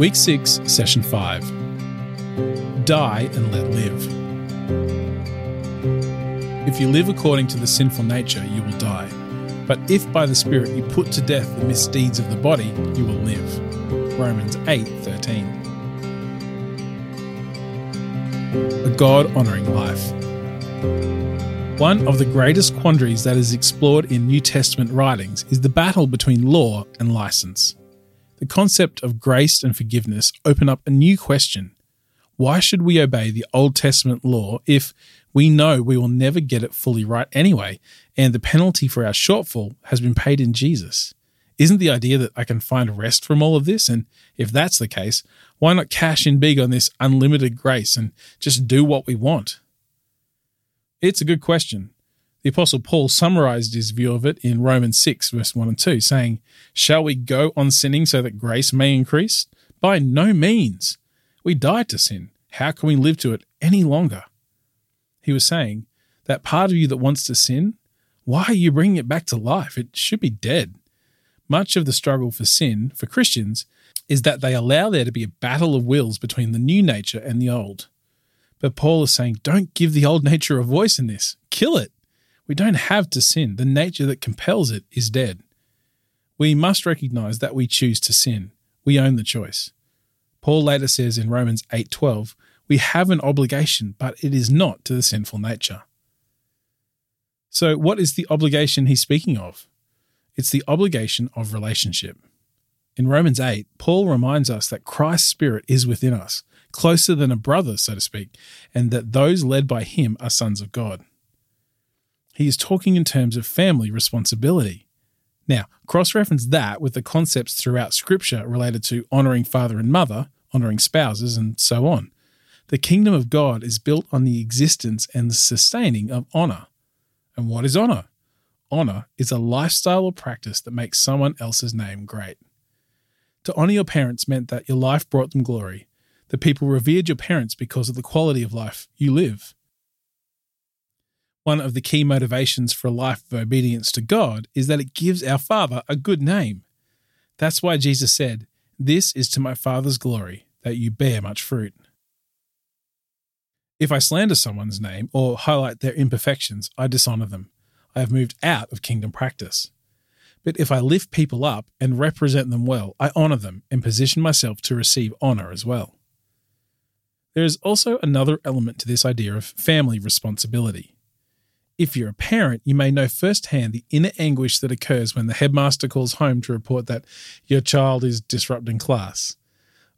Week 6, Session 5 Die and Let Live. If you live according to the sinful nature, you will die. But if by the Spirit you put to death the misdeeds of the body, you will live. Romans 8 13. A God honouring life. One of the greatest quandaries that is explored in New Testament writings is the battle between law and license. The concept of grace and forgiveness open up a new question. Why should we obey the Old Testament law if we know we will never get it fully right anyway, and the penalty for our shortfall has been paid in Jesus? Isn't the idea that I can find rest from all of this? And if that's the case, why not cash in big on this unlimited grace and just do what we want? It's a good question. The Apostle Paul summarized his view of it in Romans 6, verse 1 and 2, saying, Shall we go on sinning so that grace may increase? By no means. We died to sin. How can we live to it any longer? He was saying, That part of you that wants to sin, why are you bringing it back to life? It should be dead. Much of the struggle for sin, for Christians, is that they allow there to be a battle of wills between the new nature and the old. But Paul is saying, don't give the old nature a voice in this, kill it. We don't have to sin. The nature that compels it is dead. We must recognize that we choose to sin. We own the choice. Paul later says in Romans 8:12, we have an obligation, but it is not to the sinful nature. So, what is the obligation he's speaking of? It's the obligation of relationship. In Romans 8, Paul reminds us that Christ's Spirit is within us, closer than a brother, so to speak, and that those led by him are sons of God he is talking in terms of family responsibility. Now, cross reference that with the concepts throughout Scripture related to honoring father and mother, honoring spouses, and so on. The kingdom of God is built on the existence and the sustaining of honor. And what is honor? Honor is a lifestyle or practice that makes someone else's name great. To honor your parents meant that your life brought them glory. The people revered your parents because of the quality of life you live. One of the key motivations for a life of obedience to God is that it gives our Father a good name. That's why Jesus said, This is to my Father's glory, that you bear much fruit. If I slander someone's name or highlight their imperfections, I dishonor them. I have moved out of kingdom practice. But if I lift people up and represent them well, I honor them and position myself to receive honor as well. There is also another element to this idea of family responsibility. If you're a parent, you may know firsthand the inner anguish that occurs when the headmaster calls home to report that your child is disrupting class,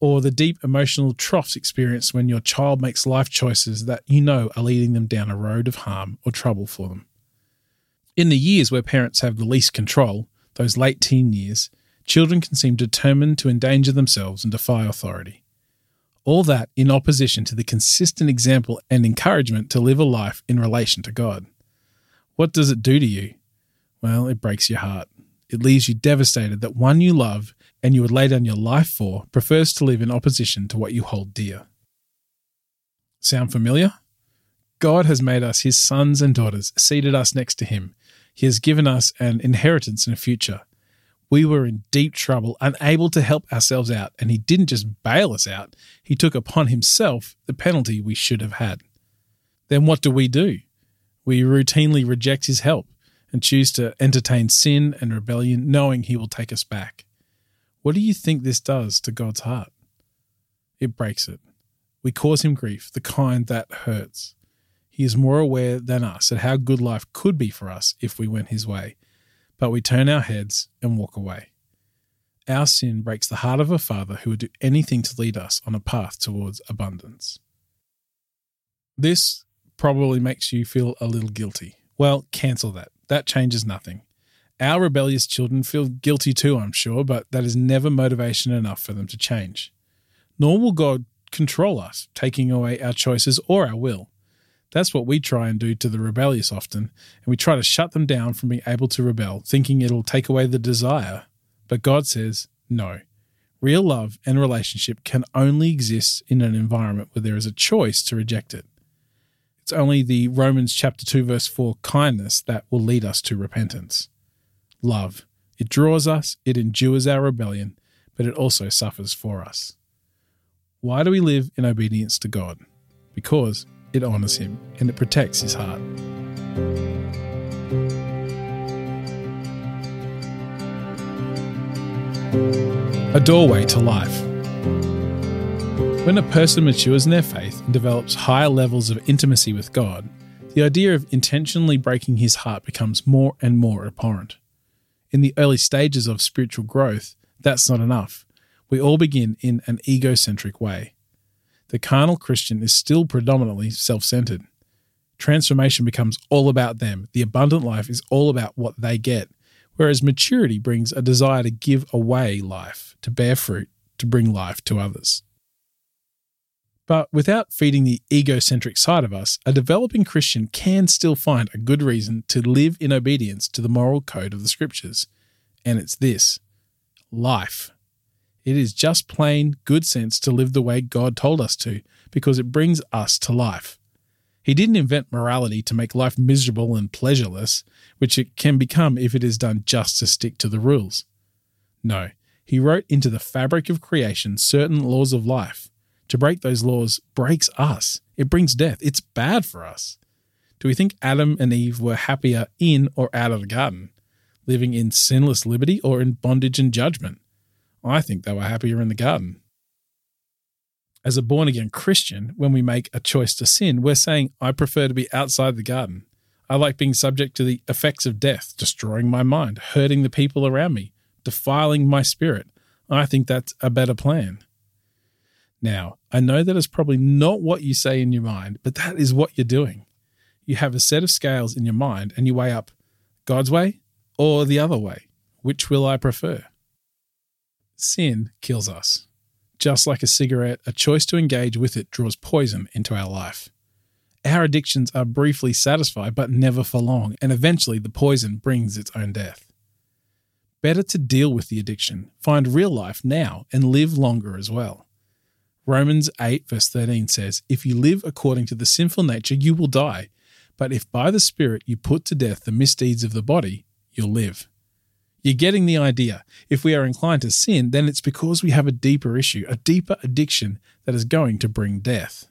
or the deep emotional troughs experienced when your child makes life choices that you know are leading them down a road of harm or trouble for them. In the years where parents have the least control, those late teen years, children can seem determined to endanger themselves and defy authority. All that in opposition to the consistent example and encouragement to live a life in relation to God. What does it do to you? Well, it breaks your heart. It leaves you devastated that one you love and you would lay down your life for prefers to live in opposition to what you hold dear. Sound familiar? God has made us his sons and daughters, seated us next to him. He has given us an inheritance and a future. We were in deep trouble, unable to help ourselves out, and he didn't just bail us out, he took upon himself the penalty we should have had. Then what do we do? We routinely reject his help and choose to entertain sin and rebellion, knowing he will take us back. What do you think this does to God's heart? It breaks it. We cause him grief, the kind that hurts. He is more aware than us at how good life could be for us if we went his way, but we turn our heads and walk away. Our sin breaks the heart of a father who would do anything to lead us on a path towards abundance. This probably makes you feel a little guilty. Well, cancel that. That changes nothing. Our rebellious children feel guilty too, I'm sure, but that is never motivation enough for them to change. Nor will God control us, taking away our choices or our will. That's what we try and do to the rebellious often, and we try to shut them down from being able to rebel, thinking it'll take away the desire. But God says, no. Real love and relationship can only exist in an environment where there is a choice to reject it. It's only the Romans chapter 2 verse 4 kindness that will lead us to repentance. Love. It draws us, it endures our rebellion, but it also suffers for us. Why do we live in obedience to God? Because it honours Him and it protects His heart. A doorway to life. When a person matures in their faith and develops higher levels of intimacy with God, the idea of intentionally breaking his heart becomes more and more abhorrent. In the early stages of spiritual growth, that's not enough. We all begin in an egocentric way. The carnal Christian is still predominantly self centered. Transformation becomes all about them. The abundant life is all about what they get, whereas maturity brings a desire to give away life, to bear fruit, to bring life to others. But without feeding the egocentric side of us, a developing Christian can still find a good reason to live in obedience to the moral code of the scriptures. And it's this life. It is just plain good sense to live the way God told us to, because it brings us to life. He didn't invent morality to make life miserable and pleasureless, which it can become if it is done just to stick to the rules. No, he wrote into the fabric of creation certain laws of life to break those laws breaks us. It brings death. It's bad for us. Do we think Adam and Eve were happier in or out of the garden, living in sinless liberty or in bondage and judgment? I think they were happier in the garden. As a born again Christian, when we make a choice to sin, we're saying, I prefer to be outside the garden. I like being subject to the effects of death, destroying my mind, hurting the people around me, defiling my spirit. I think that's a better plan. Now, I know that is probably not what you say in your mind, but that is what you're doing. You have a set of scales in your mind and you weigh up God's way or the other way. Which will I prefer? Sin kills us. Just like a cigarette, a choice to engage with it draws poison into our life. Our addictions are briefly satisfied, but never for long, and eventually the poison brings its own death. Better to deal with the addiction, find real life now, and live longer as well. Romans 8, verse 13 says, If you live according to the sinful nature, you will die. But if by the Spirit you put to death the misdeeds of the body, you'll live. You're getting the idea. If we are inclined to sin, then it's because we have a deeper issue, a deeper addiction that is going to bring death.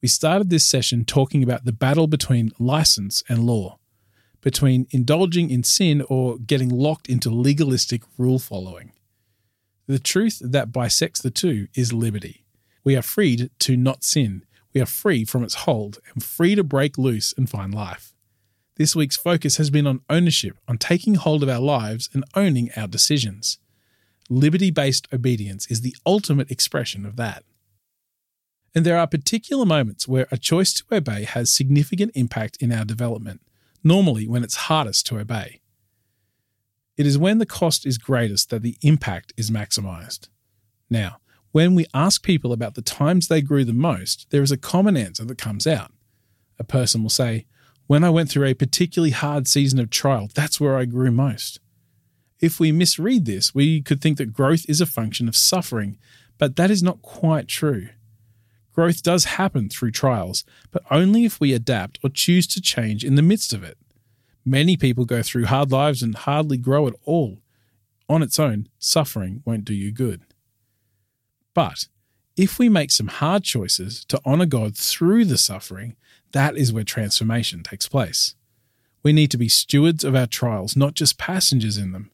We started this session talking about the battle between license and law, between indulging in sin or getting locked into legalistic rule following. The truth that bisects the two is liberty. We are freed to not sin. We are free from its hold and free to break loose and find life. This week's focus has been on ownership, on taking hold of our lives and owning our decisions. Liberty based obedience is the ultimate expression of that. And there are particular moments where a choice to obey has significant impact in our development, normally when it's hardest to obey. It is when the cost is greatest that the impact is maximized. Now, when we ask people about the times they grew the most, there is a common answer that comes out. A person will say, When I went through a particularly hard season of trial, that's where I grew most. If we misread this, we could think that growth is a function of suffering, but that is not quite true. Growth does happen through trials, but only if we adapt or choose to change in the midst of it. Many people go through hard lives and hardly grow at all. On its own, suffering won't do you good. But if we make some hard choices to honour God through the suffering, that is where transformation takes place. We need to be stewards of our trials, not just passengers in them.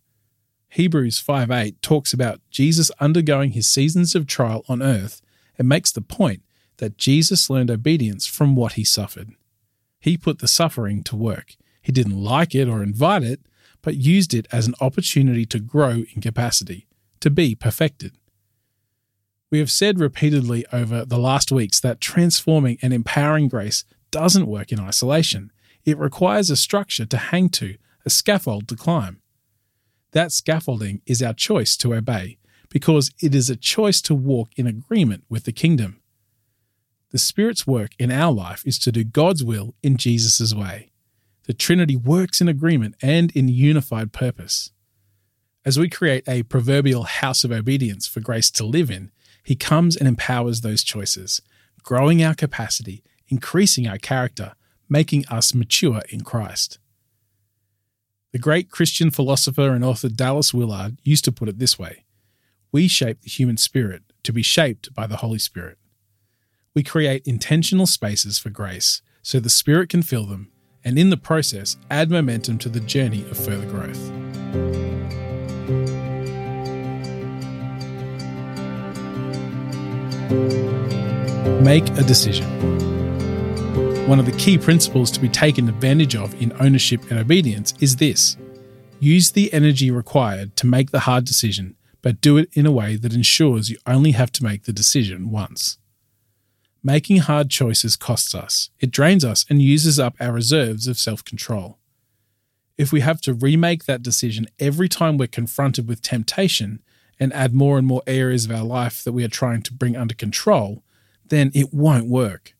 Hebrews 5:8 talks about Jesus undergoing his seasons of trial on earth and makes the point that Jesus learned obedience from what he suffered. He put the suffering to work. He didn't like it or invite it, but used it as an opportunity to grow in capacity, to be perfected. We have said repeatedly over the last weeks that transforming and empowering grace doesn't work in isolation. It requires a structure to hang to, a scaffold to climb. That scaffolding is our choice to obey, because it is a choice to walk in agreement with the kingdom. The Spirit's work in our life is to do God's will in Jesus' way. The Trinity works in agreement and in unified purpose. As we create a proverbial house of obedience for grace to live in, He comes and empowers those choices, growing our capacity, increasing our character, making us mature in Christ. The great Christian philosopher and author Dallas Willard used to put it this way we shape the human spirit to be shaped by the Holy Spirit. We create intentional spaces for grace so the Spirit can fill them and in the process add momentum to the journey of further growth. Make a decision. One of the key principles to be taken advantage of in ownership and obedience is this use the energy required to make the hard decision, but do it in a way that ensures you only have to make the decision once. Making hard choices costs us, it drains us, and uses up our reserves of self control. If we have to remake that decision every time we're confronted with temptation and add more and more areas of our life that we are trying to bring under control, then it won't work.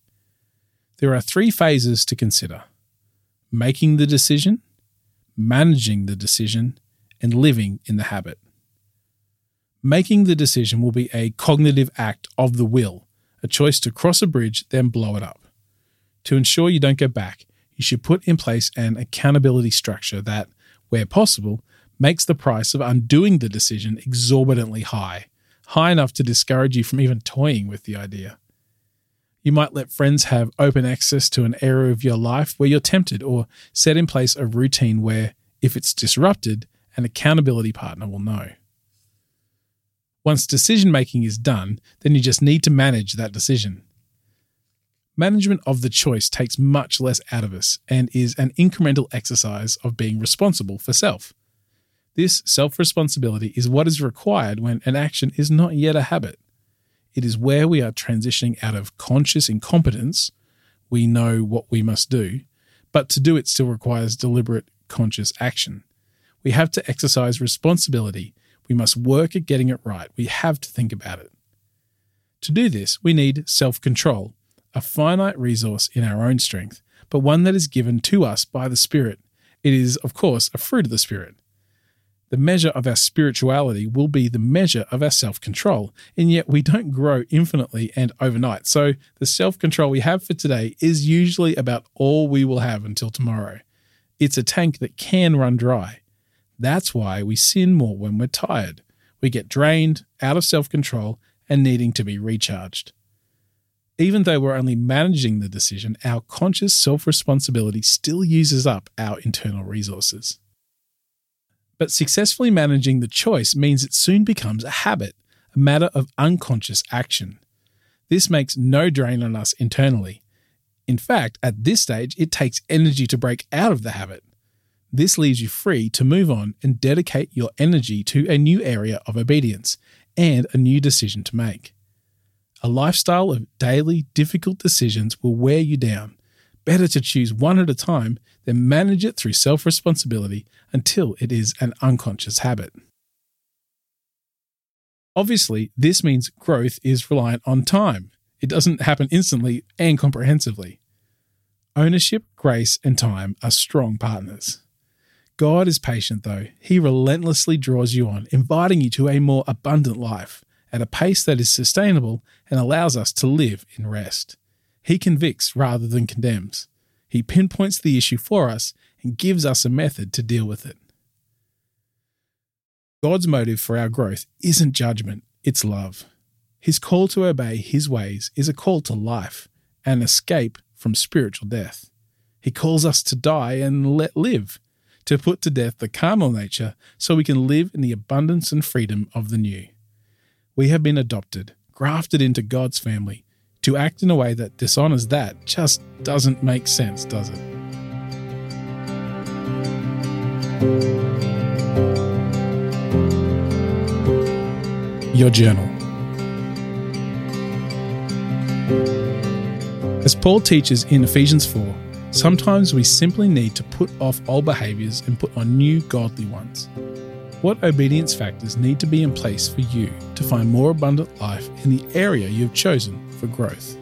There are three phases to consider making the decision, managing the decision, and living in the habit. Making the decision will be a cognitive act of the will a choice to cross a bridge, then blow it up. To ensure you don't go back, you should put in place an accountability structure that, where possible, makes the price of undoing the decision exorbitantly high, high enough to discourage you from even toying with the idea. You might let friends have open access to an area of your life where you're tempted, or set in place a routine where, if it's disrupted, an accountability partner will know. Once decision making is done, then you just need to manage that decision. Management of the choice takes much less out of us and is an incremental exercise of being responsible for self. This self responsibility is what is required when an action is not yet a habit. It is where we are transitioning out of conscious incompetence, we know what we must do, but to do it still requires deliberate, conscious action. We have to exercise responsibility we must work at getting it right. We have to think about it. To do this, we need self control, a finite resource in our own strength, but one that is given to us by the Spirit. It is, of course, a fruit of the Spirit. The measure of our spirituality will be the measure of our self control, and yet we don't grow infinitely and overnight. So, the self control we have for today is usually about all we will have until tomorrow. It's a tank that can run dry. That's why we sin more when we're tired. We get drained, out of self control, and needing to be recharged. Even though we're only managing the decision, our conscious self responsibility still uses up our internal resources. But successfully managing the choice means it soon becomes a habit, a matter of unconscious action. This makes no drain on us internally. In fact, at this stage, it takes energy to break out of the habit. This leaves you free to move on and dedicate your energy to a new area of obedience and a new decision to make. A lifestyle of daily difficult decisions will wear you down. Better to choose one at a time than manage it through self responsibility until it is an unconscious habit. Obviously, this means growth is reliant on time. It doesn't happen instantly and comprehensively. Ownership, grace, and time are strong partners. God is patient, though. He relentlessly draws you on, inviting you to a more abundant life at a pace that is sustainable and allows us to live in rest. He convicts rather than condemns. He pinpoints the issue for us and gives us a method to deal with it. God's motive for our growth isn't judgment, it's love. His call to obey His ways is a call to life, an escape from spiritual death. He calls us to die and let live to put to death the carnal nature so we can live in the abundance and freedom of the new. We have been adopted, grafted into God's family. To act in a way that dishonors that just doesn't make sense, does it? Your journal. As Paul teaches in Ephesians 4, Sometimes we simply need to put off old behaviours and put on new godly ones. What obedience factors need to be in place for you to find more abundant life in the area you've chosen for growth?